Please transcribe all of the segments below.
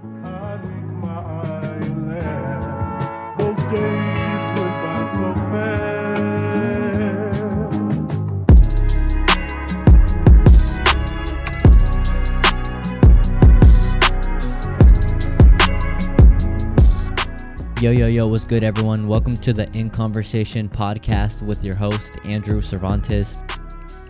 Yo, yo, yo, what's good, everyone? Welcome to the In Conversation podcast with your host, Andrew Cervantes.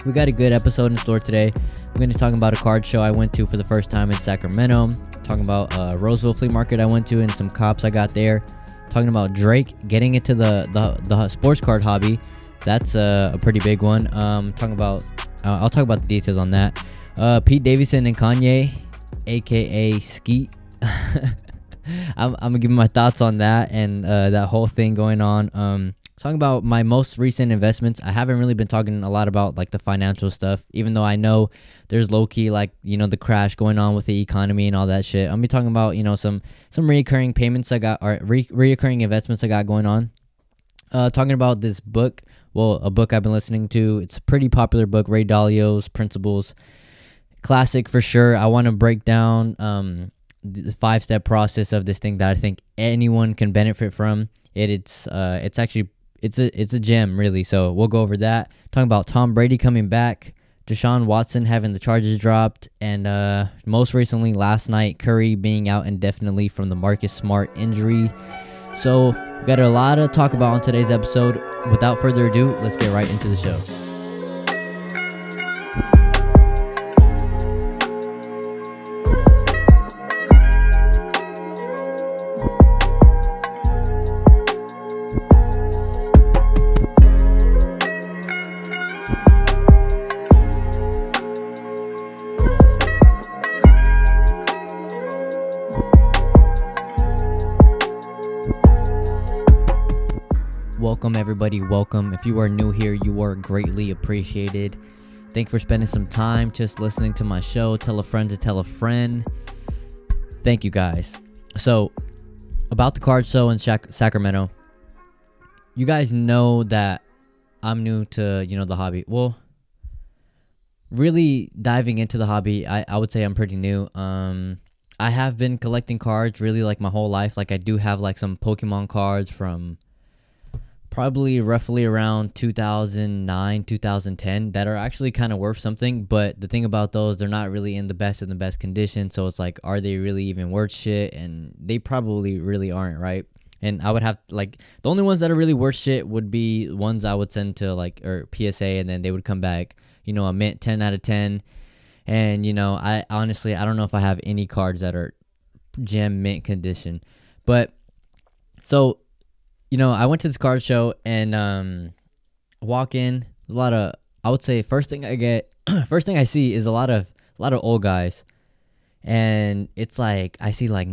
We got a good episode in store today. We're going to be talking about a card show I went to for the first time in Sacramento, talking about uh, Roseville Flea Market I went to and some cops I got there, talking about Drake getting into the, the, the sports card hobby. That's a pretty big one. Um, talking about, uh, I'll talk about the details on that. Uh, Pete Davidson and Kanye, aka Skeet. I'm, I'm gonna give my thoughts on that and uh, that whole thing going on. Um, talking about my most recent investments. I haven't really been talking a lot about like the financial stuff, even though I know there's low key like you know the crash going on with the economy and all that shit. I'm be talking about you know some some recurring payments I got or re- reoccurring investments I got going on. Uh, talking about this book, well, a book I've been listening to. It's a pretty popular book, Ray Dalio's Principles. Classic for sure. I want to break down um the five step process of this thing that I think anyone can benefit from. It it's uh it's actually it's a it's a gem really. So we'll go over that. Talking about Tom Brady coming back, Deshaun Watson having the charges dropped, and uh most recently last night Curry being out indefinitely from the Marcus Smart injury. So we got a lot to talk about on today's episode. Without further ado, let's get right into the show. Everybody. Welcome. If you are new here, you are greatly appreciated. Thank you for spending some time just listening to my show. Tell a friend to tell a friend. Thank you, guys. So, about the card show in Sac- Sacramento, you guys know that I'm new to you know the hobby. Well, really diving into the hobby, I, I would say I'm pretty new. Um, I have been collecting cards really like my whole life. Like I do have like some Pokemon cards from probably roughly around 2009 2010 that are actually kind of worth something but the thing about those they're not really in the best in the best condition so it's like are they really even worth shit? And they probably really aren't right? And i would have like the only ones that are really worth shit would be ones i would send to like or psa and then they would come back you know a mint 10 out of 10 and you know i honestly i don't know if i have any cards that are gem mint condition. But so you know, I went to this card show and um walk in, a lot of I would say first thing I get first thing I see is a lot of a lot of old guys. And it's like I see like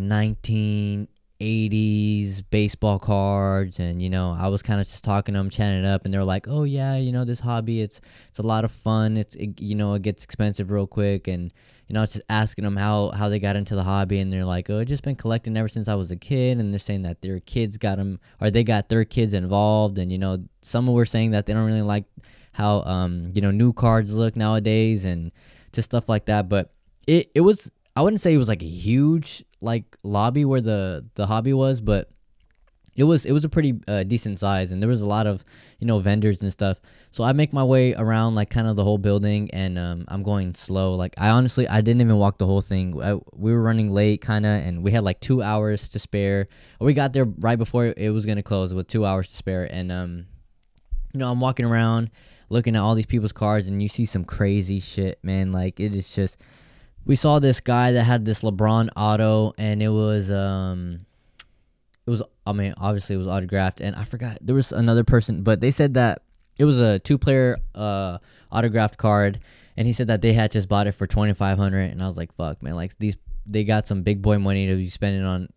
1980s baseball cards and you know, I was kind of just talking to them, chatting it up and they're like, "Oh yeah, you know, this hobby it's it's a lot of fun. It's it, you know, it gets expensive real quick and you know, just asking them how how they got into the hobby, and they're like, "Oh, I've just been collecting ever since I was a kid." And they're saying that their kids got them, or they got their kids involved, and you know, some were saying that they don't really like how um you know new cards look nowadays, and just stuff like that. But it it was I wouldn't say it was like a huge like lobby where the the hobby was, but it was it was a pretty uh, decent size and there was a lot of you know vendors and stuff. So i make my way around like kind of the whole building and um, i'm going slow. Like i honestly i didn't even walk the whole thing. I, we were running late kind of and we had like two hours to spare. We got there right before it was going to close with two hours to spare and um you know i'm walking around looking at all these people's cars, and you see some crazy shit man. Like it is just we saw this guy that had this lebron auto and it was um it was I mean obviously it was autographed and I forgot there was another person but they said that it was a two player uh autographed card and he said that they had just bought it for 2500 and I was like fuck man like these they got some big boy money to be spending on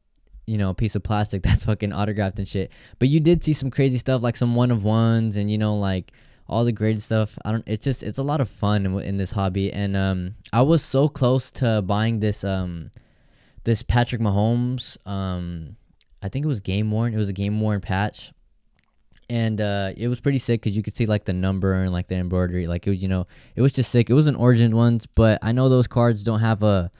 you know a piece of plastic that's fucking autographed and shit. But you did see some crazy stuff like some one of ones and you know like all the great stuff I don't it's just it's a lot of fun in, in this hobby and um I was so close to buying this um this Patrick Mahomes um I think it was game worn. It was a game worn patch, and uh, it was pretty sick because you could see like the number and like the embroidery. Like it, was, you know, it was just sick. It was an origin ones, but I know those cards don't have a,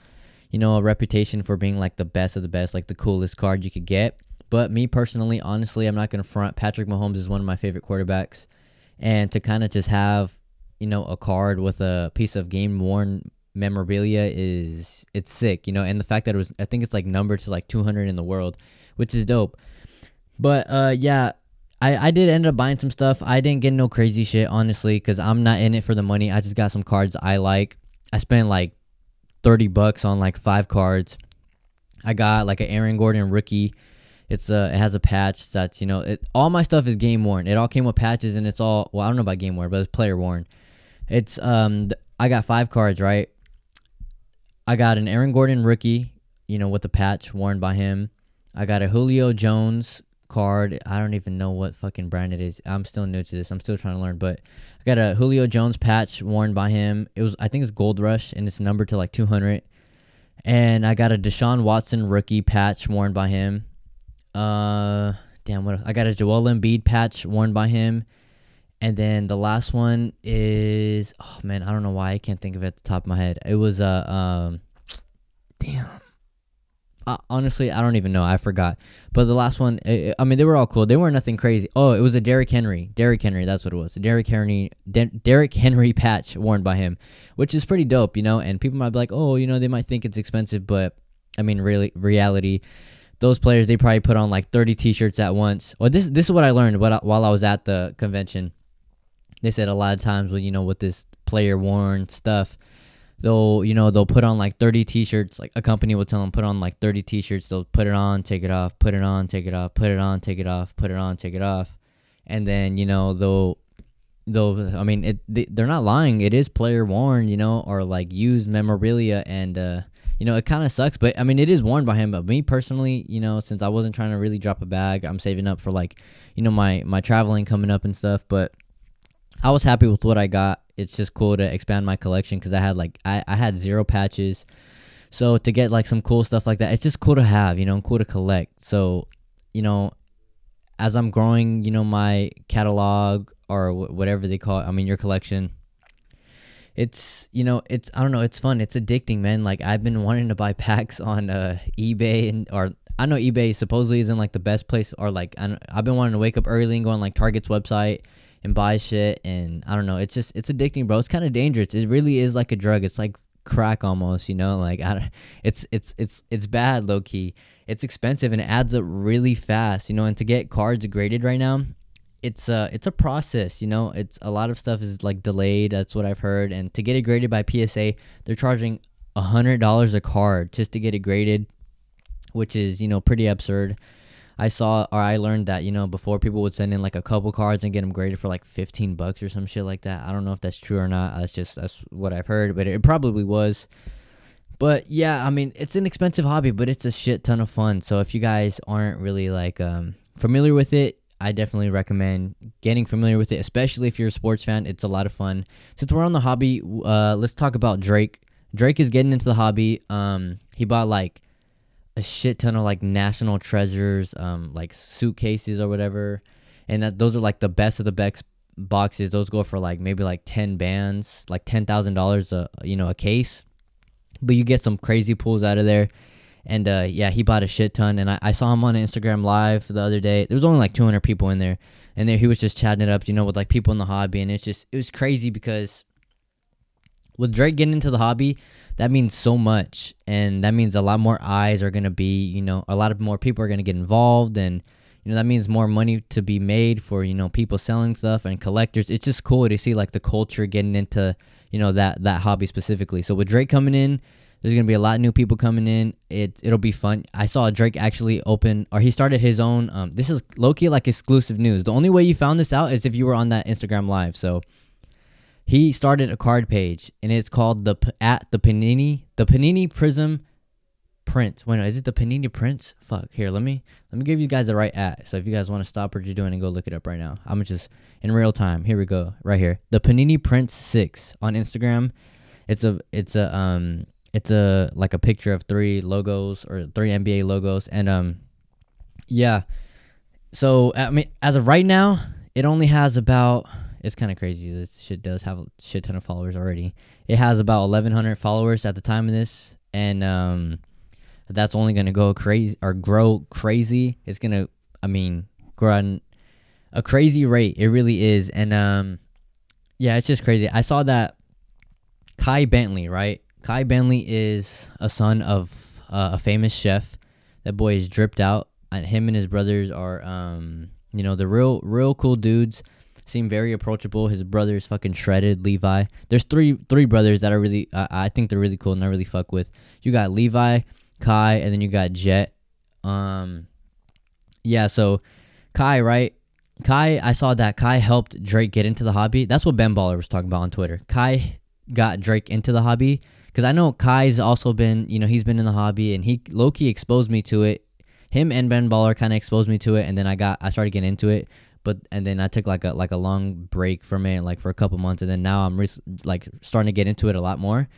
you know, a reputation for being like the best of the best, like the coolest card you could get. But me personally, honestly, I'm not gonna front. Patrick Mahomes is one of my favorite quarterbacks, and to kind of just have, you know, a card with a piece of game worn memorabilia is it's sick, you know. And the fact that it was, I think it's like numbered to like 200 in the world, which is dope. But uh, yeah, I, I did end up buying some stuff. I didn't get no crazy shit, honestly, because I'm not in it for the money. I just got some cards I like. I spent like 30 bucks on like five cards. I got like an Aaron Gordon rookie. It's uh, it has a patch that's you know it. All my stuff is game worn. It all came with patches and it's all well I don't know about game worn, but it's player worn. It's um th- I got five cards right. I got an Aaron Gordon rookie, you know, with the patch worn by him. I got a Julio Jones card. I don't even know what fucking brand it is. I'm still new to this. I'm still trying to learn, but I got a Julio Jones patch worn by him. It was I think it's Gold Rush and it's numbered to like 200. And I got a Deshaun Watson rookie patch worn by him. Uh damn what I got a Joel Embiid patch worn by him. And then the last one is oh man, I don't know why I can't think of it at the top of my head. It was a uh, um damn uh, honestly, I don't even know. I forgot. But the last one, I, I mean, they were all cool. They weren't nothing crazy. Oh, it was a Derrick Henry. Derrick Henry, that's what it was. Derrick Henry, De- Derrick Henry patch worn by him, which is pretty dope, you know. And people might be like, oh, you know, they might think it's expensive, but I mean, really, reality, those players they probably put on like 30 T-shirts at once. Well, this this is what I learned what, while I was at the convention. They said a lot of times when you know with this player worn stuff they'll you know they'll put on like 30 t-shirts. Like a company will tell them put on like 30 t-shirts. They'll put it on take it off put it on take it off put it on take it off put it on take it off. And then you know they'll they'll i mean it they, they're not lying. It is player worn you know or like used memorabilia. And uh you know it kind of sucks but i mean it is worn by him but me personally you know since i wasn't trying to really drop a bag i'm saving up for like you know my my traveling coming up and stuff but i was happy with what i got it's just cool to expand my collection because I had like I, I had zero patches. So to get like some cool stuff like that, it's just cool to have, you know, cool to collect. So, you know, as I'm growing, you know, my catalog or wh- whatever they call it, I mean, your collection, it's, you know, it's, I don't know, it's fun. It's addicting, man. Like, I've been wanting to buy packs on uh, eBay and, or I know eBay supposedly isn't like the best place, or like, I I've been wanting to wake up early and go on like Target's website and buy shit and I don't know, it's just it's addicting, bro. It's kind of dangerous. It really is like a drug. It's like crack almost, you know? Like I it's it's it's it's bad low key. It's expensive and it adds up really fast, you know, and to get cards graded right now, it's a it's a process, you know. It's a lot of stuff is like delayed, that's what I've heard, and to get it graded by PSA, they're charging a hundred dollars a card just to get it graded, which is, you know, pretty absurd. I saw or I learned that you know before people would send in like a couple cards and get them graded for like 15 bucks or some shit like that. I don't know if that's true or not. That's just that's what I've heard, but it probably was. But yeah, I mean, it's an expensive hobby, but it's a shit ton of fun. So if you guys aren't really like um, familiar with it, I definitely recommend getting familiar with it, especially if you're a sports fan. It's a lot of fun. Since we're on the hobby, uh, let's talk about Drake. Drake is getting into the hobby. Um, he bought like a shit ton of like national treasures, um, like suitcases or whatever, and that those are like the best of the best boxes. Those go for like maybe like ten bands, like ten thousand dollars a you know a case, but you get some crazy pulls out of there. And uh, yeah, he bought a shit ton, and I, I saw him on Instagram live the other day. There was only like 200 people in there, and there he was just chatting it up, you know, with like people in the hobby, and it's just it was crazy because with Drake getting into the hobby, that means so much. And that means a lot more eyes are going to be you know a lot of more people are going to get involved. And you know that means more money to be made for you know people selling stuff and collectors. It's just cool to see like the culture getting into you know that that hobby specifically. So with drake coming in there's gonna be a lot of new people coming in it it'll be fun i saw drake actually open or he started his own um this is low-key like exclusive news the only way you found this out is if you were on that instagram live so he started a card page and it's called the at the Panini the Panini Prism Print. Wait, no, is it the Panini Prince? Fuck. Here, let me let me give you guys the right at. So if you guys want to stop what you're doing and go look it up right now, I'm just in real time. Here we go, right here. The Panini Prince Six on Instagram. It's a it's a um it's a like a picture of three logos or three NBA logos and um yeah. So I mean, as of right now, it only has about it's kind of crazy. This shit does have a shit ton of followers already. It has about 1,100 followers at the time of this, and um, that's only gonna go crazy or grow crazy. It's gonna, I mean, grow at a crazy rate. It really is, and um, yeah, it's just crazy. I saw that Kai Bentley, right? Kai Bentley is a son of uh, a famous chef. That boy is dripped out. And him and his brothers are, um, you know, the real, real cool dudes. Seem very approachable. His brother's fucking shredded. Levi. There's three, three brothers that are really, uh, I think they're really cool and I really fuck with. You got Levi, Kai, and then you got Jet. Um, yeah. So Kai, right? Kai, I saw that Kai helped Drake get into the hobby. That's what Ben Baller was talking about on Twitter. Kai got Drake into the hobby because I know Kai's also been, you know, he's been in the hobby and he low key exposed me to it. Him and Ben Baller kind of exposed me to it, and then I got I started getting into it. But and then I took like a like a long break from it, like for a couple months, and then now I'm re- like starting to get into it a lot more.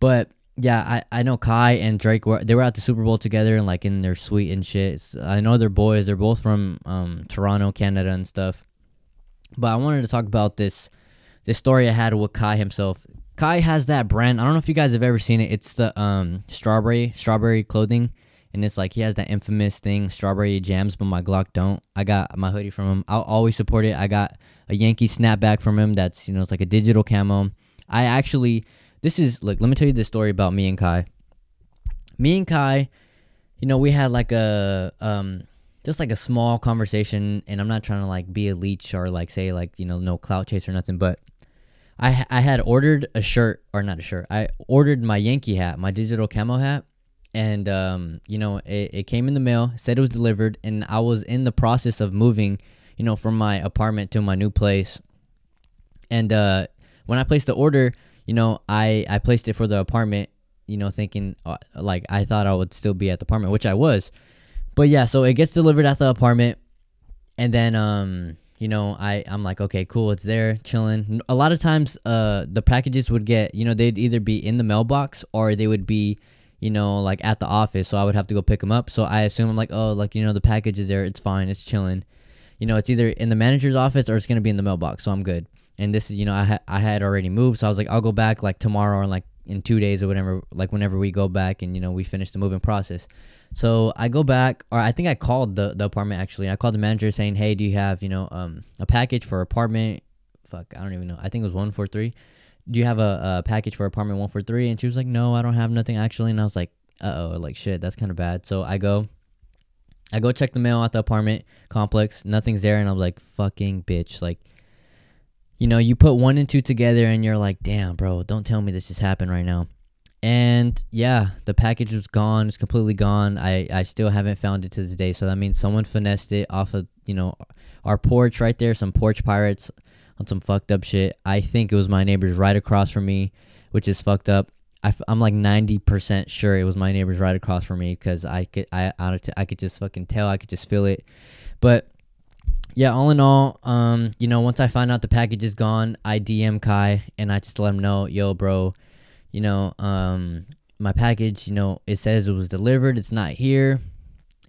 But yeah, I, I know Kai and Drake were they were at the Super Bowl together and like in their suite and shit. It's- I know they're boys. They're both from um, Toronto, Canada, and stuff. But I wanted to talk about this this story I had with Kai himself. Kai has that brand. I don't know if you guys have ever seen it. It's the um strawberry strawberry clothing, and it's like he has that infamous thing, strawberry jams, but my Glock don't. I got my hoodie from him. I'll always support it. I got a Yankee snapback from him. That's you know it's like a digital camo. I actually this is look. Let me tell you this story about me and Kai. Me and Kai, you know, we had like a um just like a small conversation, and I'm not trying to like be a leech or like say like you know no clout chase or nothing, but I I had ordered a shirt or not a shirt. I ordered my Yankee hat, my digital camo hat, and um you know it, it came in the mail, said it was delivered, and I was in the process of moving, you know, from my apartment to my new place, and uh when I placed the order, you know, I I placed it for the apartment, you know, thinking uh, like I thought I would still be at the apartment, which I was. But yeah, so it gets delivered at the apartment and then um you know, I I'm like, okay, cool, it's there, chilling. A lot of times uh the packages would get, you know, they'd either be in the mailbox or they would be you know, like at the office, so I would have to go pick them up. So I assume I'm like, oh, like you know, the package is there, it's fine, it's chilling. You know, it's either in the manager's office or it's gonna be in the mailbox, so I'm good and this is you know I ha- I had already moved, so I was like I'll go back like tomorrow or like in two days or whatever, like whenever we go back and you know we finish the moving process. So I go back, or I think I called the the apartment actually. I called the manager saying, hey, do you have you know um a package for apartment? Fuck, I don't even know. I think it was one four three. Do you have a, a package for apartment one four three? And she was like, no, I don't have nothing actually. And I was like, uh oh, like shit, that's kind of bad. So I go. I go check the mail at the apartment complex. Nothing's there, and I'm like, "Fucking bitch!" Like, you know, you put one and two together and you're like, damn, bro, don't tell me this just happened right now. And yeah, the package was gone. It's completely gone. I, I still haven't found it to this day. So that means someone finessed it off of, you know, our porch right there. Some porch pirates on some fucked up shit. I think it was my neighbors right across from me, which is fucked up. I, f- I'm like 90% sure it was my neighbors right across from me because I could, I, I, I could just fucking tell. I could just feel it. But yeah, all in all, um, you know, once I find out the package is gone, I DM Kai and I just let him know, yo, bro, you know, um, my package, you know, it says it was delivered, it's not here,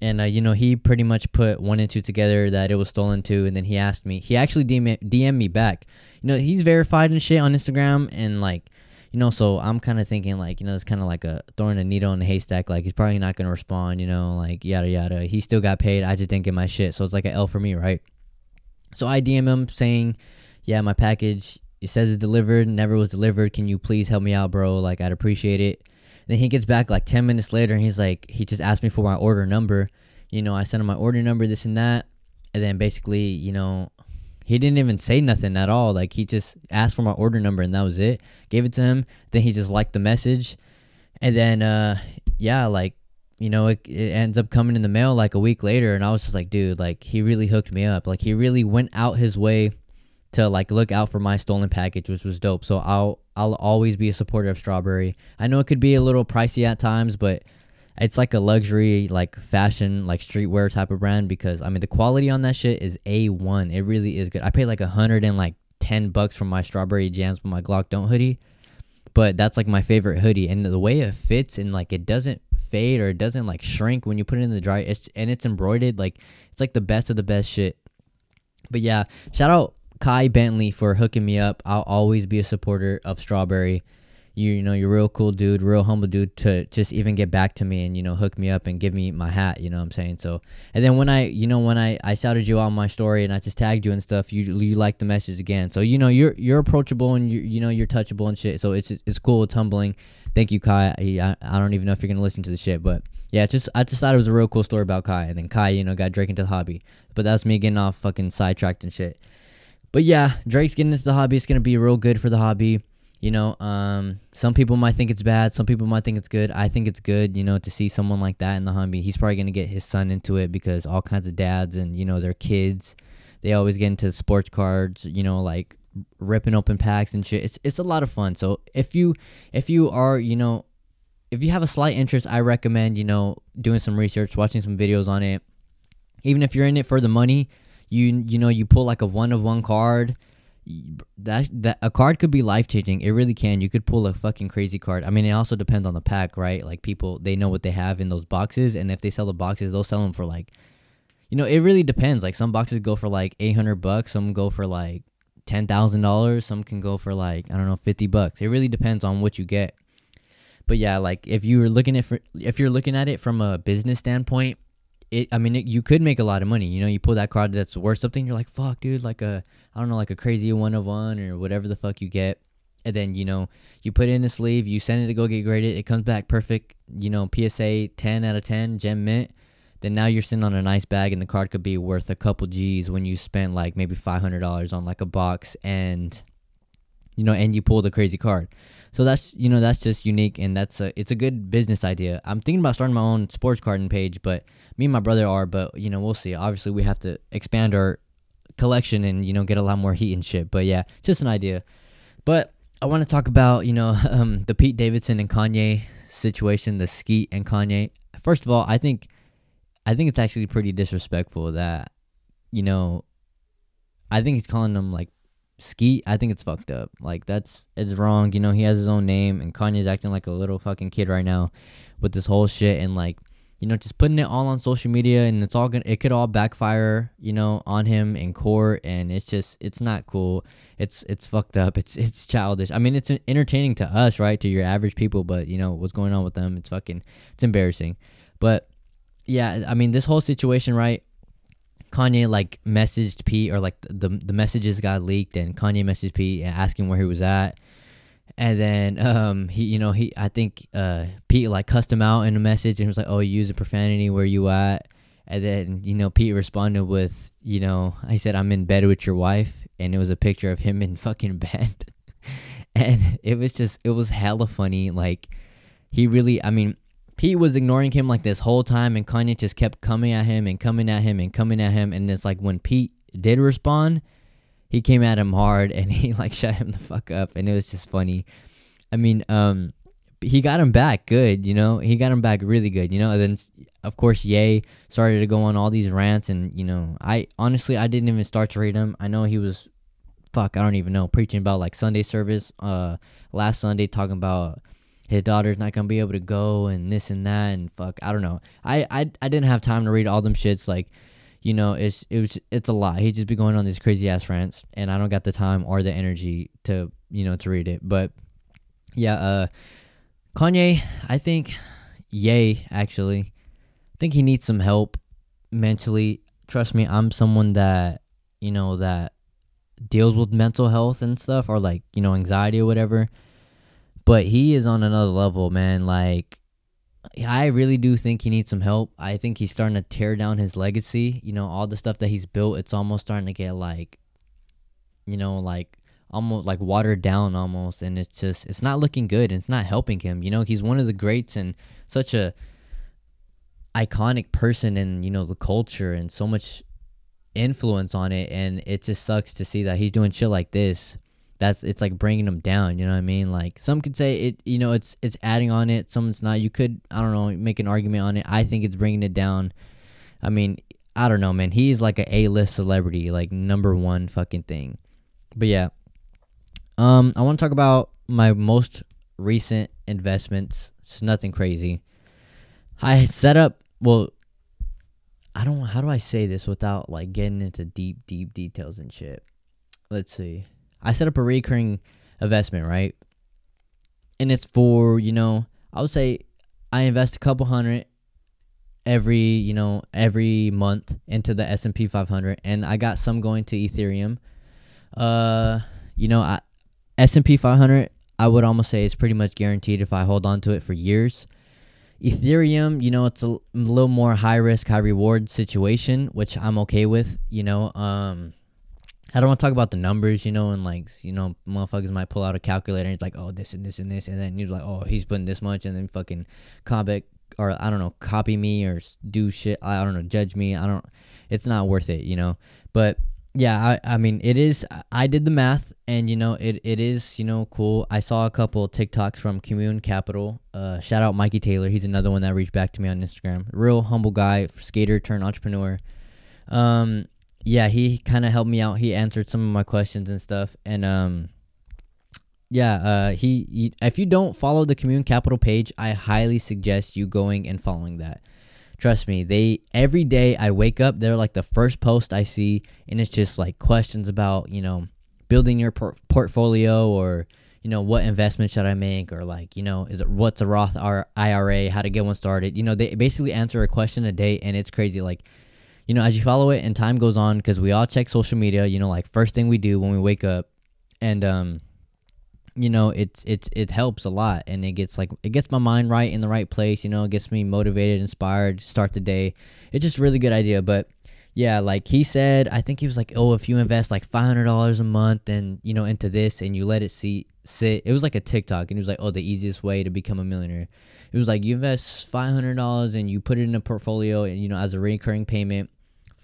and uh, you know, he pretty much put one and two together that it was stolen too, and then he asked me, he actually DM DM me back, you know, he's verified and shit on Instagram, and like, you know, so I'm kind of thinking like, you know, it's kind of like a throwing a needle in a haystack. Like he's probably not gonna respond, you know, like yada yada. He still got paid. I just didn't get my shit, so it's like an L for me, right? So I DM him saying, "Yeah, my package it says it's delivered, never was delivered. Can you please help me out, bro? Like I'd appreciate it." then he gets back like 10 minutes later and he's like he just asked me for my order number. You know, I sent him my order number this and that. And then basically, you know, he didn't even say nothing at all. Like he just asked for my order number and that was it. Gave it to him. Then he just liked the message. And then uh yeah, like you know, it, it ends up coming in the mail like a week later and I was just like, dude, like he really hooked me up. Like he really went out his way to like look out for my stolen package, which was dope. So I'll I'll always be a supporter of Strawberry. I know it could be a little pricey at times, but it's like a luxury, like fashion, like streetwear type of brand because I mean the quality on that shit is a one. It really is good. I paid like a hundred and like ten bucks for my Strawberry Jams with my Glock Don't hoodie, but that's like my favorite hoodie, and the way it fits and like it doesn't fade or it doesn't like shrink when you put it in the dryer. It's and it's embroidered like it's like the best of the best shit. But yeah, shout out Kai Bentley for hooking me up. I'll always be a supporter of Strawberry. You you know you're real cool dude, real humble dude to just even get back to me and you know hook me up and give me my hat. You know what I'm saying? So and then when I you know when I I shouted you out on my story and I just tagged you and stuff, you you like the message again. So you know you're you're approachable and you you know you're touchable and shit. So it's it's cool. It's humbling. Thank you, Kai. I, I don't even know if you're gonna listen to the shit, but yeah, just I just thought it was a real cool story about Kai, and then Kai, you know, got Drake into the hobby. But that's me getting off fucking sidetracked and shit. But yeah, Drake's getting into the hobby. It's gonna be real good for the hobby. You know, um, some people might think it's bad. Some people might think it's good. I think it's good. You know, to see someone like that in the hobby. He's probably gonna get his son into it because all kinds of dads and you know their kids, they always get into sports cards. You know, like ripping open packs and shit. It's it's a lot of fun. So if you if you are you know if you have a slight interest, I recommend you know doing some research, watching some videos on it. Even if you're in it for the money, you you know you pull like a one of one card. That that a card could be life changing. It really can. You could pull a fucking crazy card. I mean, it also depends on the pack, right? Like people, they know what they have in those boxes, and if they sell the boxes, they'll sell them for like, you know, it really depends. Like some boxes go for like eight hundred bucks, some go for like ten thousand dollars. Some can go for like I don't know fifty bucks. It really depends on what you get. But yeah, like if you're looking at if you're looking at it from a business standpoint, it I mean it, you could make a lot of money. You know, you pull that card that's worth something. You're like fuck, dude, like a I don't know, like a crazy one of one or whatever the fuck you get. And then you know you put it in the sleeve, you send it to go get graded. It comes back perfect. You know, PSA ten out of ten, gem mint then now you're sitting on a nice bag and the card could be worth a couple G's when you spent like maybe $500 on like a box and you know and you pull the crazy card. So that's you know that's just unique and that's a it's a good business idea. I'm thinking about starting my own sports carding page, but me and my brother are, but you know we'll see. Obviously we have to expand our collection and you know get a lot more heat and shit. But yeah, just an idea. But I want to talk about you know um, the Pete Davidson and Kanye situation, the Skeet and Kanye. First of all, I think I think it's actually pretty disrespectful that, you know, I think he's calling them like skeet. I think it's fucked up. Like that's it's wrong. You know, he has his own name, and Kanye's acting like a little fucking kid right now with this whole shit, and like, you know, just putting it all on social media, and it's all gonna, it could all backfire, you know, on him in court, and it's just, it's not cool. It's it's fucked up. It's it's childish. I mean, it's entertaining to us, right, to your average people, but you know what's going on with them, it's fucking, it's embarrassing. But yeah, I mean this whole situation, right? Kanye like messaged Pete or like the the messages got leaked and Kanye messaged Pete asking where he was at. And then um he you know he I think uh Pete like cussed him out in a message and was like, "Oh, you using profanity where you at?" And then you know Pete responded with, you know, I said I'm in bed with your wife and it was a picture of him in fucking bed. and it was just it was hella funny like he really I mean Pete was ignoring him like this whole time, and Kanye just kept coming at him and coming at him and coming at him. And it's like when Pete did respond, he came at him hard and he like shut him the fuck up, and it was just funny. I mean, um, he got him back good, you know. He got him back really good, you know. And then of course Ye started to go on all these rants, and you know, I honestly I didn't even start to read him. I know he was, fuck, I don't even know, preaching about like Sunday service, uh, last Sunday talking about his daughter's not gonna be able to go and this and that and fuck I don't know. I I, I didn't have time to read all them shits like you know it's it was it's a lot. He just be going on these crazy ass rants and I don't got the time or the energy to you know to read it. But yeah, uh Kanye, I think yay actually. I think he needs some help mentally. Trust me, I'm someone that you know that deals with mental health and stuff or like, you know, anxiety or whatever but he is on another level, man. Like, I really do think he needs some help. I think he's starting to tear down his legacy. You know, all the stuff that he's built, it's almost starting to get like, you know, like almost like watered down almost. And it's just, it's not looking good. And it's not helping him. You know, he's one of the greats and such a iconic person in, you know, the culture and so much influence on it. And it just sucks to see that he's doing shit like this that's it's like bringing them down you know what i mean? Like some could say it you know it's it's adding on it someone's not. You could i don't know make an argument on it. I think it's bringing it down. I mean i don't know man. He's like a a-list celebrity like number one fucking thing. But yeah. Um i want to talk about my most recent investments. It's nothing crazy. I set up well i don't how do i say this without like getting into deep deep details and shit? Let's see I set up a recurring investment, right? and it's for you know I would say I invest a couple hundred every you know every month into the S&P 500 and I got some going to Ethereum. Uh you know I, S&P 500 I would almost say is pretty much guaranteed if I hold on to it for years. Ethereum, you know, it's a, a little more high risk, high reward situation, which I'm okay with, you know. Um I don't want to talk about the numbers, you know, and like, you know, motherfuckers might pull out a calculator and it's like, oh, this and this and this, and then you're like, oh, he's putting this much, and then fucking comment or I don't know, copy me or do shit. I don't know, judge me. I don't. It's not worth it, you know. But yeah, I I mean, it is. I did the math, and you know, it it is you know cool. I saw a couple TikToks from Commune Capital. Uh, shout out Mikey Taylor. He's another one that reached back to me on Instagram. Real humble guy, skater turned entrepreneur. Um yeah, he kind of helped me out. He answered some of my questions and stuff. And um, yeah, uh, he, he if you don't follow the Commune Capital page, I highly suggest you going and following that. Trust me, they every day I wake up, they're like the first post I see, and it's just like questions about you know building your por- portfolio or you know what investment should I make or like you know is it what's a Roth IRA, how to get one started. You know they basically answer a question a day, and it's crazy. Like you know, as you follow it and time goes on, because we all check social media, you know, like first thing we do when we wake up, and um, you know, it's it's it helps a lot, and it gets like it gets my mind right in the right place. You know, it gets me motivated, inspired, start the day. It's just really good idea, but. Yeah, like he said, I think he was like, "Oh, if you invest like five hundred dollars a month and you know into this and you let it see sit," it was like a TikTok, and he was like, "Oh, the easiest way to become a millionaire." It was like you invest five hundred dollars and you put it in a portfolio, and you know as a recurring payment,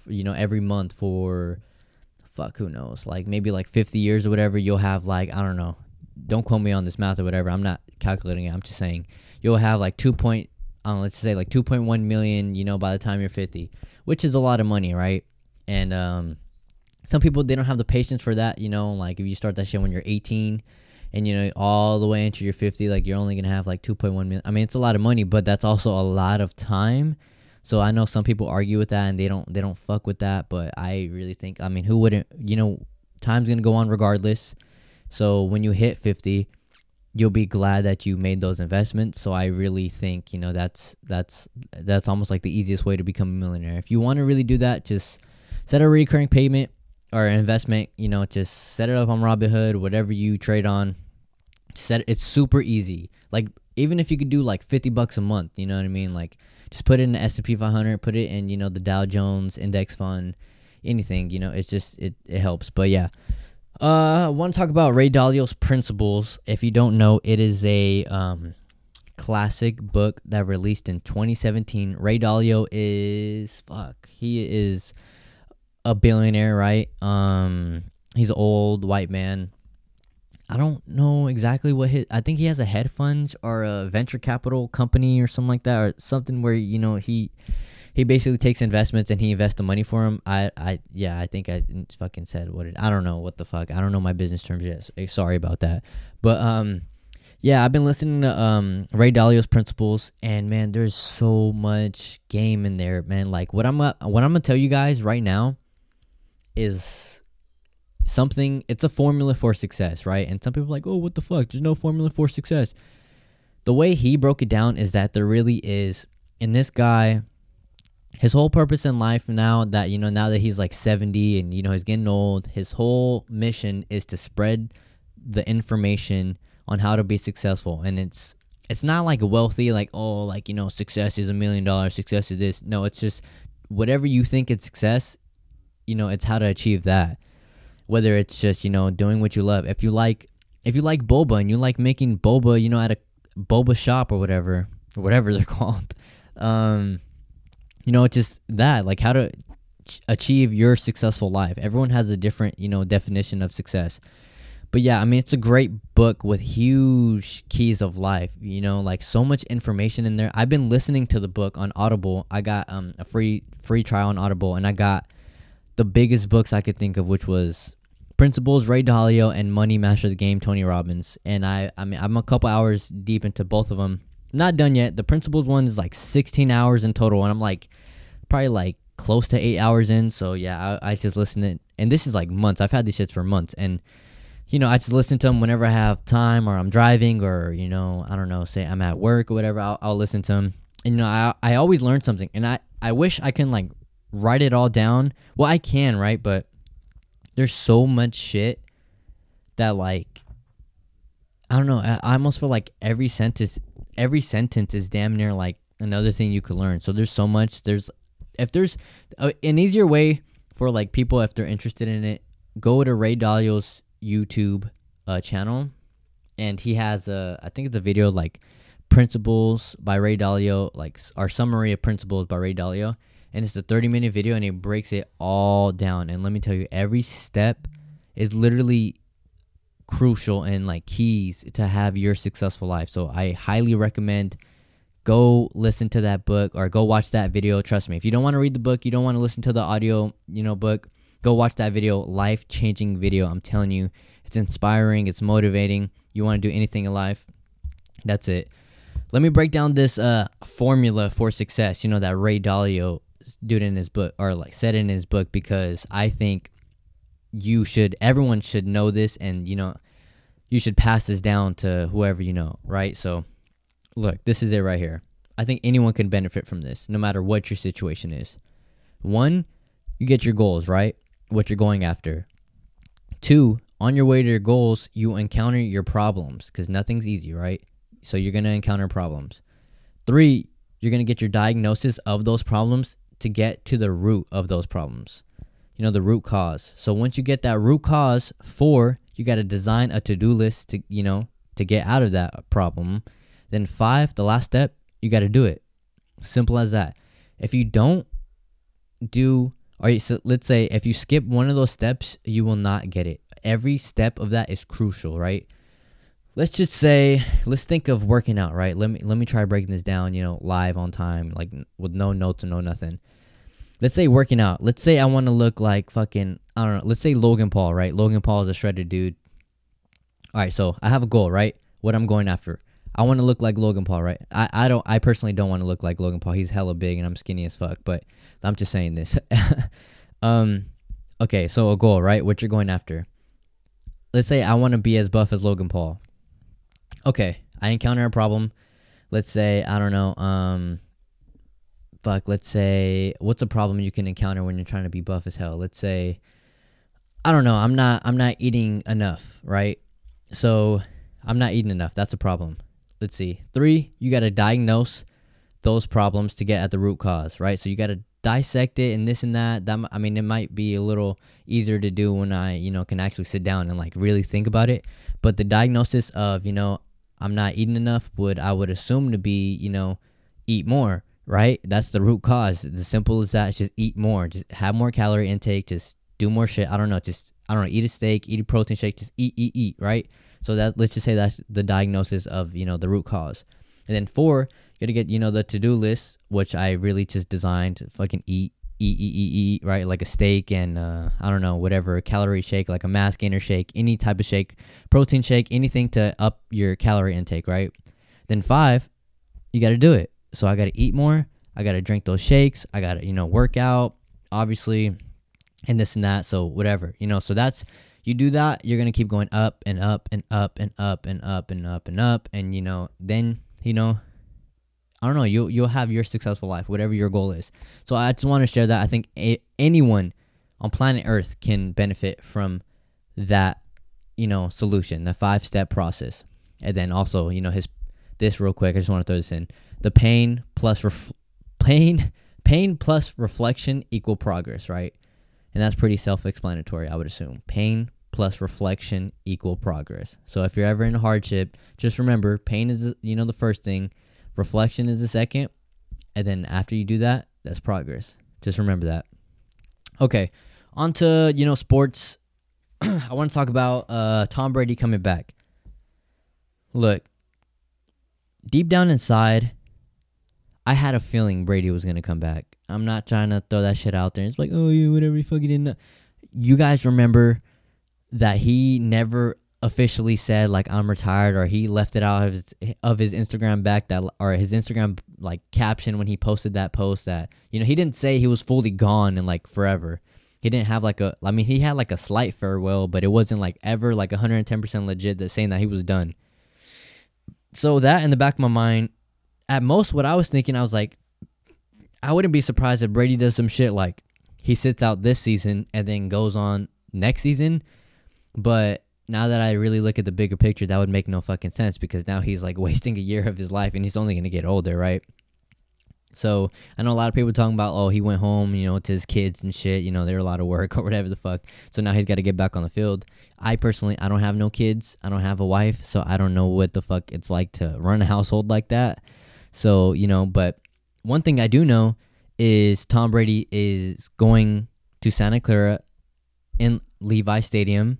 you know every month for fuck who knows? Like maybe like 50 years or whatever you'll have like i don't know. Don't quote me on this math or whatever. I'm not calculating it. I'm just saying you'll have like 2 point um, let's say like 2.1 million you know by the time you're 50 which is a lot of money right? And um some people they don't have the patience for that you know? Like if you start that shit when you're 18 and you know all the way into your 50 like you're only gonna have like 2.1 million i mean it's a lot of money but that's also a lot of time so I know some people argue with that and they don't they don't fuck with that, but I really think I mean who wouldn't you know time's gonna go on regardless. So when you hit fifty, you'll be glad that you made those investments. So I really think you know that's that's that's almost like the easiest way to become a millionaire. If you want to really do that, just set a recurring payment or investment. You know, just set it up on Robinhood, whatever you trade on. Set it, it's super easy. Like even if you could do like fifty bucks a month, you know what I mean, like just put it in the S&P 500, put it in, you know, the Dow Jones index fund, anything, you know, it's just it it helps. But yeah. Uh I want to talk about Ray Dalio's Principles. If you don't know, it is a um classic book that released in 2017. Ray Dalio is fuck. He is a billionaire, right? Um he's an old white man I don't know exactly what his. I think he has a hedge fund or a venture capital company or something like that, or something where you know he he basically takes investments and he invests the money for him. I I yeah, I think I fucking said what it. I don't know what the fuck. I don't know my business terms yet. So, sorry about that. But um, yeah, I've been listening to um Ray Dalio's Principles, and man, there's so much game in there, man. Like what I'm uh, what I'm gonna tell you guys right now is something it's a formula for success, right? And some people like, "Oh, what the fuck? There's no formula for success." The way he broke it down is that there really is and this guy his whole purpose in life now that you know now that he's like 70 and you know he's getting old, his whole mission is to spread the information on how to be successful and it's it's not like wealthy like oh like you know success is a million dollars success is this no it's just whatever you think is success you know it's how to achieve that whether it's just you know doing what you love. If you like if you like boba and you like making boba you know at a boba shop or whatever or whatever they're called um you know it's just that like how to achieve your successful life. Everyone has a different you know definition of success. But yeah i mean it's a great book with huge keys of life you know like so much information in there. I've been listening to the book on audible. I got um a free free trial on audible and i got the biggest books i could think of which was Principles, Ray Dalio, and Money Master the Game, Tony Robbins. And I, I mean, I'm a couple hours deep into both of them. Not done yet. The Principles one is like 16 hours in total, and I'm like probably like close to eight hours in. So yeah, I, I just listen to, and this is like months. I've had these shits for months, and you know, I just listen to them whenever I have time or I'm driving or, you know, I don't know, say I'm at work or whatever, I'll, I'll listen to them. And, you know, I, I always learn something. And I, I wish I can, like, write it all down. Well, I can, right? But there's so much shit that, like, I don't know. I, I almost feel like every sentence, every sentence is damn near, like, another thing you could learn. So there's so much. There's, if there's a, an easier way for, like, people, if they're interested in it, go to Ray Dalio's YouTube uh, channel, and he has a I think it's a video like principles by Ray Dalio, like our summary of principles by Ray Dalio, and it's a 30 minute video, and it breaks it all down. And let me tell you, every step is literally crucial and like keys to have your successful life. So I highly recommend go listen to that book or go watch that video. Trust me, if you don't want to read the book, you don't want to listen to the audio, you know, book, go watch that video. Life changing video. I'm telling you, it's inspiring. It's motivating. You want to do anything in life, that's it. Let me break down this uh formula for success. You know that Ray Dalio did in his book or like said in his book because I think you should everyone should know this and you know you should pass this down to whoever you know, right? So look, this is it right here. I think anyone can benefit from this, no matter what your situation is. One, you get your goals, right? What you're going after. Two, on your way to your goals, you encounter your problems because nothing's easy, right? So you're going to encounter problems. Three, you're going to get your diagnosis of those problems to get to the root of those problems. You know, the root cause. So once you get that root cause, four, you got to design a to do list to, you know, to get out of that problem. Then five, the last step, you got to do it. Simple as that. If you don't do, or so let's say if you skip one of those steps, you will not get it. Every step of that is crucial, right? Let's just say, let's think of working out, right? Let me let me try breaking this down, you know, live on time, like with no notes and no nothing. Let's say working out. Let's say I want to look like fucking I don't know. Let's say Logan Paul, right? Logan Paul is a shredded dude. All right, so I have a goal, right? What I'm going after. I want to look like Logan Paul, right? I, I don't I personally don't want to look like Logan Paul. He's hella big and I'm skinny as fuck, but I'm just saying this. um okay, so a goal, right? What you're going after. Let's say I want to be as buff as Logan Paul. Okay, I encounter a problem. Let's say I don't know, um fuck, let's say what's a problem you can encounter when you're trying to be buff as hell? Let's say I don't know, I'm not I'm not eating enough, right? So I'm not eating enough. That's a problem. Let's see. Three, you got to diagnose those problems to get at the root cause, right? So you got to dissect it and this and that. That I mean, it might be a little easier to do when I, you know, can actually sit down and like really think about it. But the diagnosis of, you know, I'm not eating enough would I would assume to be, you know, eat more, right? That's the root cause. The simple as that. Just eat more. Just have more calorie intake. Just do more shit. I don't know. Just I don't know. Eat a steak. Eat a protein shake. Just eat, eat, eat. Right. So that let's just say that's the diagnosis of you know the root cause. And then four, you gotta get you know the to do list, which I really just designed. to Fucking eat, eat, eat, eat, eat. Right. Like a steak and uh, I don't know whatever calorie shake, like a mass gainer shake, any type of shake, protein shake, anything to up your calorie intake. Right. Then five, you got to do it. So I got to eat more. I got to drink those shakes. I got to, you know, work out, obviously, and this and that. So whatever, you know, so that's, you do that, you're going to keep going up and up and up and up and up and up and up. And, you know, then, you know, I don't know, you'll, you'll have your successful life, whatever your goal is. So I just want to share that. I think a- anyone on planet Earth can benefit from that, you know, solution, the five step process. And then also, you know, his this real quick. I just want to throw this in. The pain plus ref- pain pain plus reflection equal progress, right? And that's pretty self-explanatory, I would assume. Pain plus reflection equal progress. So if you're ever in hardship, just remember pain is you know the first thing, reflection is the second, and then after you do that, that's progress. Just remember that. Okay, on to you know sports. I want to talk about uh, Tom Brady coming back. Look, deep down inside, I had a feeling Brady was gonna come back. I'm not trying to throw that shit out there. It's like, oh yeah, whatever. You fucking didn't. know." You guys remember that he never officially said like I'm retired, or he left it out of his of his Instagram back that or his Instagram like caption when he posted that post that you know he didn't say he was fully gone and like forever. He didn't have like a. I mean, he had like a slight farewell, but it wasn't like ever like 110% legit that saying that he was done. So that in the back of my mind, at most, what I was thinking, I was like, I wouldn't be surprised if Brady does some shit like he sits out this season and then goes on next season. But now that I really look at the bigger picture, that would make no fucking sense because now he's like wasting a year of his life and he's only gonna get older, right? So I know a lot of people talking about, oh, he went home, you know, to his kids and shit. You know, they're a lot of work or whatever the fuck. So now he's got to get back on the field. I personally, I don't have no kids. I don't have a wife, so I don't know what the fuck it's like to run a household like that. So you know, but one thing I do know is Tom Brady is going to Santa Clara in Levi Stadium,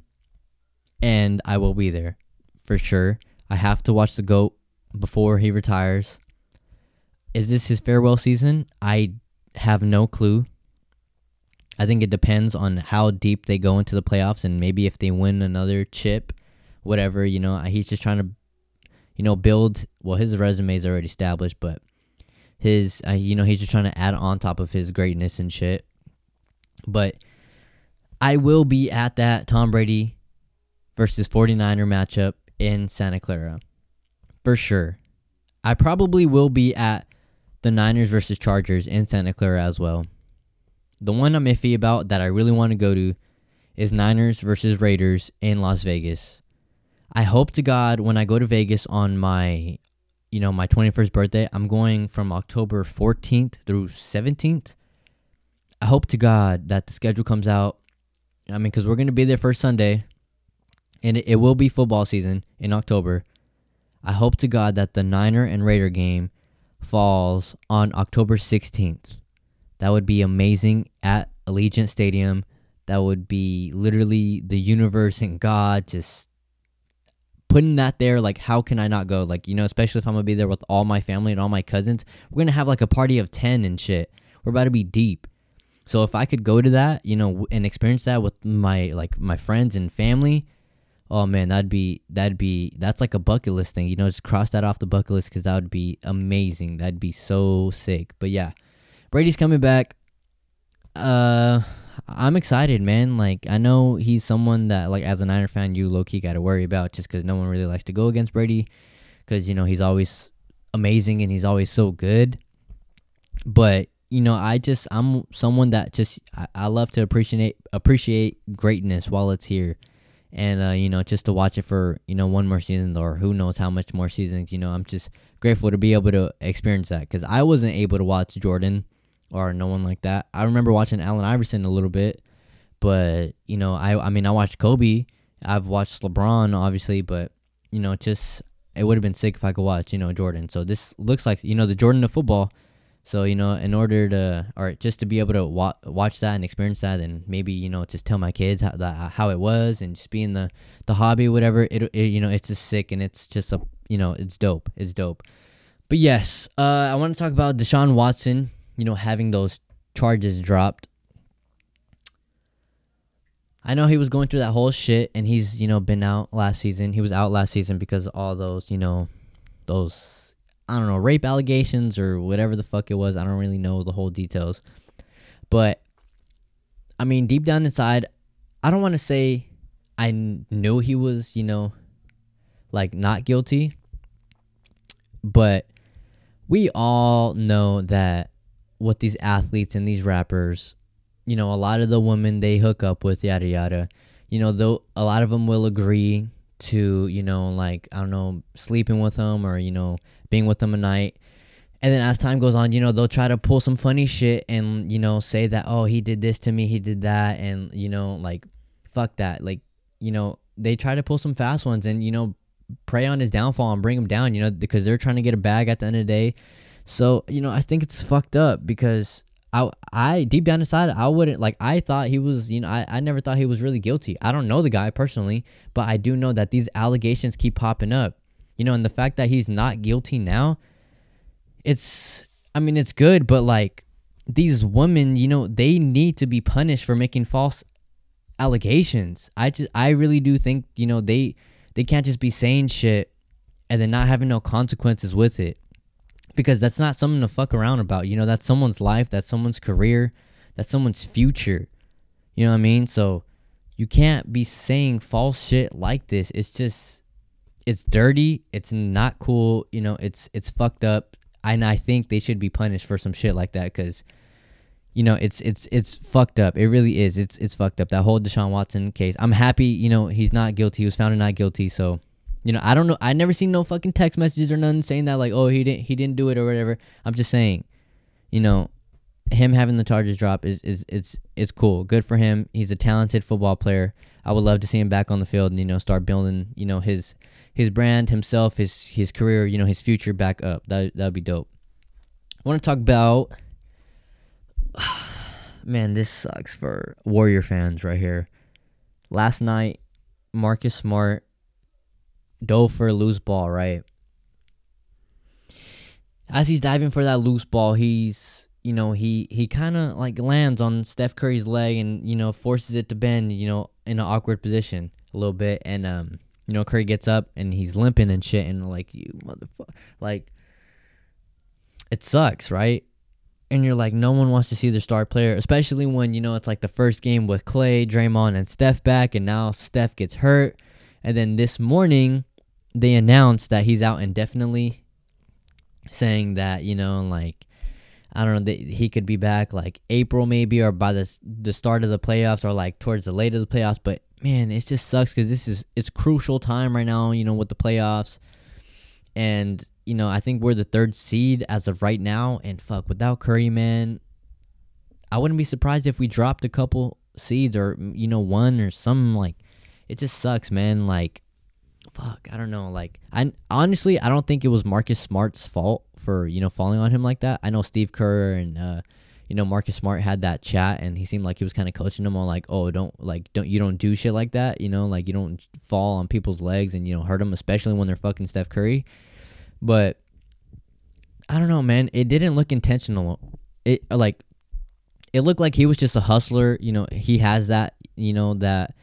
and I will be there for sure. I have to watch the goat before he retires. Is this his farewell season? I have no clue. I think it depends on how deep they go into the playoffs and maybe if they win another chip, whatever, you know, he's just trying to you know, build well his resume is already established, but his uh, you know, he's just trying to add on top of his greatness and shit. But I will be at that Tom Brady versus 49er matchup in Santa Clara. For sure. I probably will be at the Niners versus Chargers in Santa Clara as well. The one I'm iffy about that I really want to go to is Niners versus Raiders in Las Vegas. I hope to God when I go to Vegas on my you know, my 21st birthday, I'm going from October 14th through 17th. I hope to God that the schedule comes out. I mean, because we're going to be there first Sunday, and it, it will be football season in October. I hope to God that the Niner and Raider game falls on October 16th. That would be amazing at Allegiant Stadium. That would be literally the universe and God just putting that there. Like, how can I not go? Like, you know, especially if I'm gonna be there with all my family and all my cousins, we're gonna have like a party of 10 and shit. We're about to be deep. So if I could go to that, you know, and experience that with my like my friends and family, oh man, that'd be that'd be that's like a bucket list thing. You know, just cross that off the bucket list because that would be amazing. That'd be so sick. But yeah, Brady's coming back. Uh, I'm excited, man. Like I know he's someone that like as a Niner fan, you low key got to worry about just because no one really likes to go against Brady because you know he's always amazing and he's always so good. But you know, I just I'm someone that just I, I love to appreciate appreciate greatness while it's here and uh, you know just to watch it for you know one more season or who knows how much more seasons you know i'm just grateful to be able to experience that because i wasn't able to watch jordan or no one like that. I remember watching allen iverson a little bit but you know i i mean i watched kobe i've watched lebron obviously but you know just it would have been sick if i could watch you know jordan. So this looks like you know the jordan of football so you know, in order to, or just to be able to wa- watch that and experience that, and maybe you know, just tell my kids how that, how it was, and just be in the the hobby, whatever. It, it you know, it's just sick, and it's just a you know, it's dope. It's dope. But yes, uh, I want to talk about Deshaun Watson. You know, having those charges dropped. I know he was going through that whole shit, and he's you know been out last season. He was out last season because of all those you know, those I don't know, rape allegations or whatever the fuck it was. I don't really know the whole details. But I mean, deep down inside, I don't want to say I knew he was, you know, like not guilty. But we all know that what these athletes and these rappers, you know, a lot of the women they hook up with, yada yada, you know, though a lot of them will agree to, you know, like I don't know, sleeping with them or you know, being with them a night. And then as time goes on, you know, they'll try to pull some funny shit and, you know, say that, oh, he did this to me, he did that. And, you know, like, fuck that. Like, you know, they try to pull some fast ones and, you know, prey on his downfall and bring him down, you know, because they're trying to get a bag at the end of the day. So, you know, I think it's fucked up because I, I deep down inside, I wouldn't like. I thought he was, you know, I, I never thought he was really guilty. I don't know the guy personally, but I do know that these allegations keep popping up. You know, and the fact that he's not guilty now, it's I mean, it's good, but like these women, you know, they need to be punished for making false allegations. I just I really do think, you know, they they can't just be saying shit and then not having no consequences with it. Because that's not something to fuck around about. You know, that's someone's life, that's someone's career, that's someone's future. You You know what I mean? So you can't be saying false shit like this. It's just it's dirty. It's not cool. You know, it's it's fucked up. And I think they should be punished for some shit like that because you know it's it's it's fucked up. It really is. It's it's fucked up. That whole Deshaun Watson case. I'm happy. You know he's not guilty. He was found not guilty. So you know I don't know. I never seen no fucking text messages or nothing saying that like oh he didn't he didn't do it or whatever. I'm just saying, you know, him having the charges drop is is it's it's cool. Good for him. He's a talented football player. I would love to see him back on the field and you know start building you know his his brand, himself, his his career, you know, his future back up. That that'd be dope. I want to talk about man, this sucks for Warrior fans right here. Last night, Marcus Smart dove for a loose ball, right? As he's diving for that loose ball, he's you know he he kind of like lands on Steph Curry's leg and you know forces it to bend, you know, in an awkward position a little bit, and um you know, Curry gets up and he's limping and shit, and like you motherfucker, like it sucks, right? And you're like, no one wants to see their star player, especially when you know it's like the first game with Klay, Draymond, and Steph back, and now Steph gets hurt, and then this morning they announced that he's out indefinitely, saying that you know like. I don't know that he could be back like April maybe or by the the start of the playoffs or like towards the late of the playoffs but man, it just sucks because this is it's crucial time right now. You know, with the playoffs, and you know, I think we're the third seed as of right now. And fuck, without Curry, man, I wouldn't be surprised if we dropped a couple seeds or you know one or something like. It just sucks, man. Like, fuck, I don't know. Like, I honestly, I don't think it was Marcus Smart's fault for you know falling on him like that. I know Steve Kerr and. uh you know Marcus Smart had that chat and he seemed like he was kind of coaching them on like oh don't like don't you don't do shit like that you know? Like you don't fall on people's legs and you know hurt them especially when they're fucking Steph Curry. But I don't know man. It didn't look intentional. It like it looked like he was just a hustler you know? He has that you know that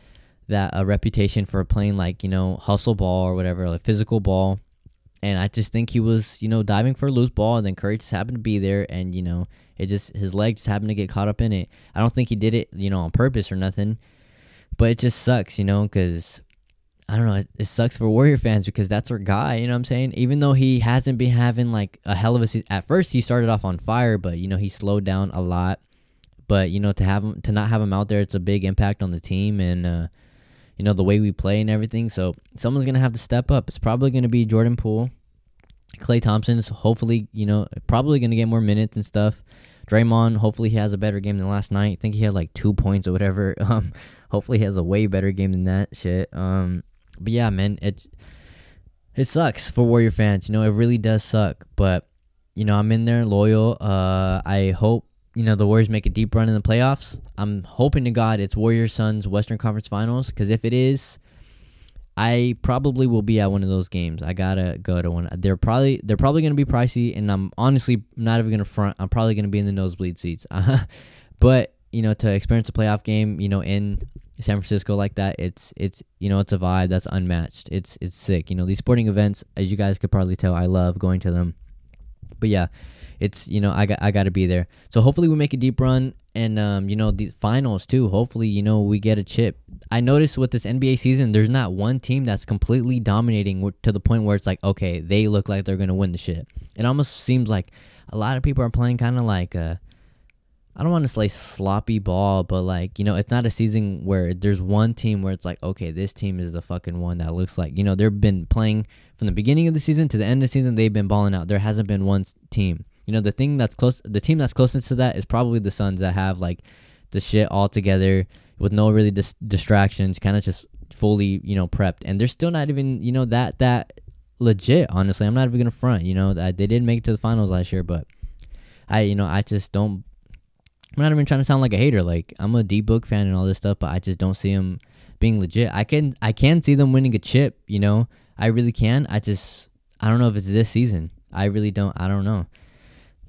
that a reputation for playing like you know hustle ball or whatever like physical ball and I just think he was, you know, diving for a loose ball, and then Curry just happened to be there, and you know, it just his leg just happened to get caught up in it. I don't think he did it, you know, on purpose or nothing, but it just sucks, you know, because I don't know, it, it, sucks for Warrior fans because that's our guy, you know what I'm saying? Even though he hasn't been having like a hell of a season. At first, he started off on fire, but you know, he slowed down a lot. But you know, to have him to not have him out there, it's a big impact on the team and. uh you know, the way we play and everything. So someone's gonna have to step up. It's probably gonna be Jordan Poole. Klay Thompson's hopefully, you know, probably gonna get more minutes and stuff. Draymond, hopefully he has a better game than last night. I think he had like two points or whatever. Um, hopefully he has a way better game than that shit. Um, but yeah, man, it's it sucks for Warrior fans. You know, it really does suck. But you know, I'm in there loyal. Uh, I hope you know the Warriors make a deep run in the playoffs. I'm hoping to God it's Warriors Suns Western Conference Finals because if it is, I probably will be at one of those games. I gotta go to one. They're probably they're probably gonna be pricey, and I'm honestly not even gonna front. I'm probably gonna be in the nosebleed seats. but you know, to experience a playoff game, you know, in San Francisco like that, it's it's you know it's a vibe that's unmatched. It's it's sick. You know, these sporting events, as you guys could probably tell, I love going to them. But yeah, it's you know I got I got to be there. So hopefully we make a deep run and um, you know the finals too. Hopefully you know we get a chip. I noticed with this NBA season, there's not one team that's completely dominating to the point where it's like okay they look like they're gonna win the shit. It almost seems like a lot of people are playing kind of like uh, I don't want to say sloppy ball, but like, you know, it's not a season where there's one team where it's like, okay, this team is the fucking one that looks like, you know, they've been playing from the beginning of the season to the end of the season, they've been balling out. There hasn't been one team. You know, the thing that's close, the team that's closest to that is probably the Suns that have like the shit all together with no really dis- distractions, kind of just fully, you know, prepped. And they're still not even, you know, that that legit. Honestly, I'm not even gonna front. You know, that they did make it to the finals last year, but I, you know, I just don't. I'm not even trying to sound like a hater. Like I'm a D book fan and all this stuff, but I just don't see them being legit. I can I can see them winning a chip. You know, I really can. I just I don't know if it's this season. I really don't. I don't know.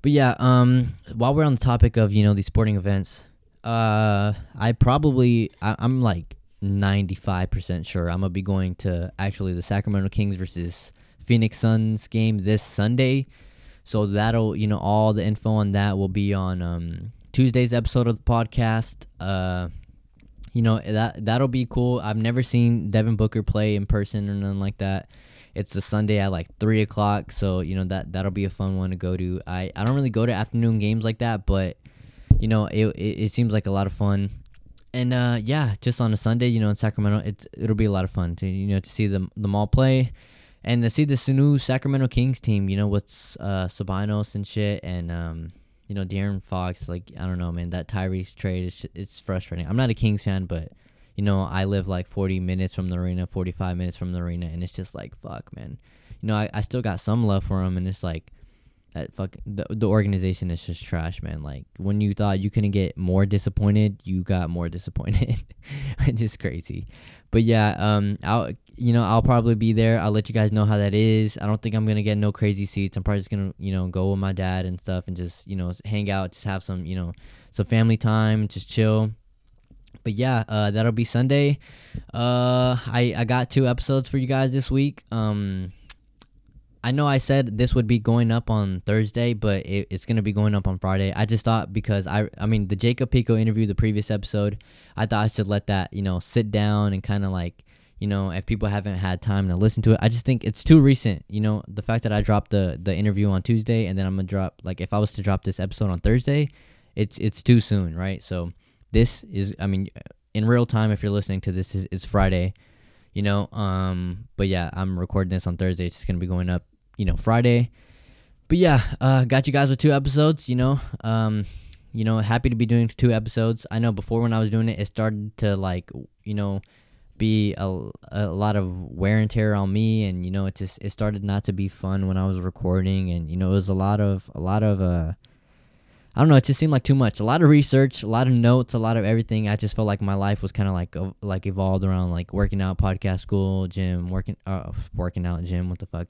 But yeah, um, while we're on the topic of you know these sporting events, uh, I probably I, I'm like 95% sure I'm gonna be going to actually the Sacramento Kings versus Phoenix Suns game this Sunday. So that'll you know all the info on that will be on um, Tuesday's episode of the podcast. Uh, you know that that'll be cool. I've never seen Devin Booker play in person or nothing like that. It's a Sunday at like three o'clock, so you know that that'll be a fun one to go to. I I don't really go to afternoon games like that, but you know it it, it seems like a lot of fun. And uh, yeah, just on a Sunday, you know, in Sacramento, it's it'll be a lot of fun to you know to see them them all play, and to see this new Sacramento Kings team. You know, with uh, Sabonis and shit, and um, you know, De'Aaron Fox. Like I don't know, man. That Tyrese trade is it's frustrating. I'm not a Kings fan, but you know, I live like 40 minutes from the arena, 45 minutes from the arena, and it's just like fuck, man. You know, I, I still got some love for them, and it's like that fuck the, the organization is just trash, man. Like when you thought you couldn't get more disappointed, you got more disappointed. it's just crazy. But yeah, um, I'll you know I'll probably be there. I'll let you guys know how that is. I don't think I'm gonna get no crazy seats. I'm probably just gonna you know go with my dad and stuff and just you know hang out, just have some you know some family time, just chill. But yeah, uh, that'll be Sunday. Uh, I I got two episodes for you guys this week. Um I know I said this would be going up on Thursday, but it, it's gonna be going up on Friday. I just thought because I, I mean, the Jacob Pico interview, the previous episode, I thought I should let that, you know, sit down and kind of like, you know, if people haven't had time to listen to it, I just think it's too recent. You know, the fact that I dropped the the interview on Tuesday and then I'm gonna drop like if I was to drop this episode on Thursday, it's it's too soon, right? So this is, I mean, in real time, if you're listening to this, is it's Friday you know um but yeah i'm recording this on thursday. It's gonna be going up you know friday. But yeah uh got you guys with two episodes you know um you know happy to be doing two episodes. I know before when i was doing it it started to like you know be a, a lot of wear and tear on me and you know it just it started not to be fun when i was recording and you know it was a lot of a lot of uh I don't know. It just seemed like too much. A lot of research, a lot of notes, a lot of everything. I just felt like my life was kind of like uh, like evolved around like working out, podcast school, gym, working uh working out, gym. What the fuck?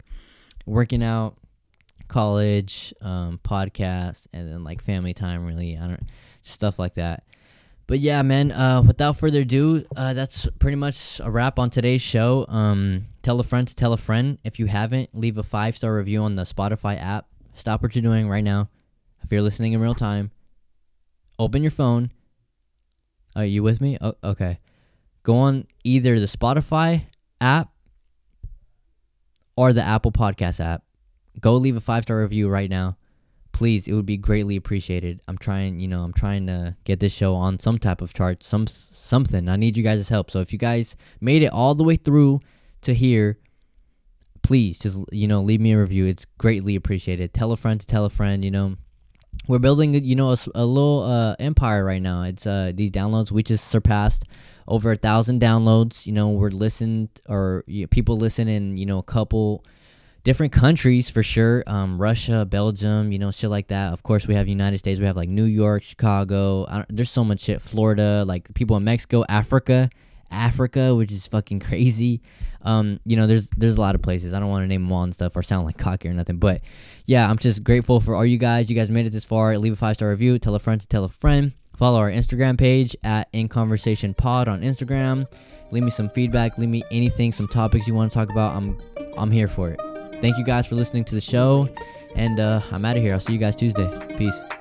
Working out, college, um, podcast, and then like family time. Really, I don't stuff like that. But yeah, man. Uh, without further ado, uh, that's pretty much a wrap on today's show. Um, tell a friend to tell a friend. If you haven't, leave a five star review on the Spotify app. Stop what you're doing right now if you're listening in real time, open your phone. Are you with me? Oh, okay. Go on either the Spotify app or the Apple Podcast app. Go leave a five star review right now. Please, it would be greatly appreciated. I'm trying, you know, I'm trying to get this show on some type of chart, some something. I need you guys' help. So if you guys made it all the way through to here, please just you know leave me a review. It's greatly appreciated. Tell a friend to tell a friend. You know, we're building you know a, a little uh, empire right now. It's uh, these downloads we just surpassed over a thousand downloads you know we're listened or you know, people listen in you know a couple different countries for sure. Um, russia belgium you know shit like that. Of course we have united states we have like new york chicago there's so much shit. Florida like people in mexico africa Africa, which is fucking crazy. Um, you know, there's there's a lot of places. I don't want to name them all and stuff or sound like cocky or nothing, but yeah, I'm just grateful for all you guys. You guys made it this far. Leave a five star review. Tell a friend to tell a friend. Follow our Instagram page at In Conversation Pod on Instagram. Leave me some feedback. Leave me anything, some topics you want to talk about. I'm I'm here for it. Thank you guys for listening to the show, and uh, I'm out of here. I'll see you guys Tuesday. Peace.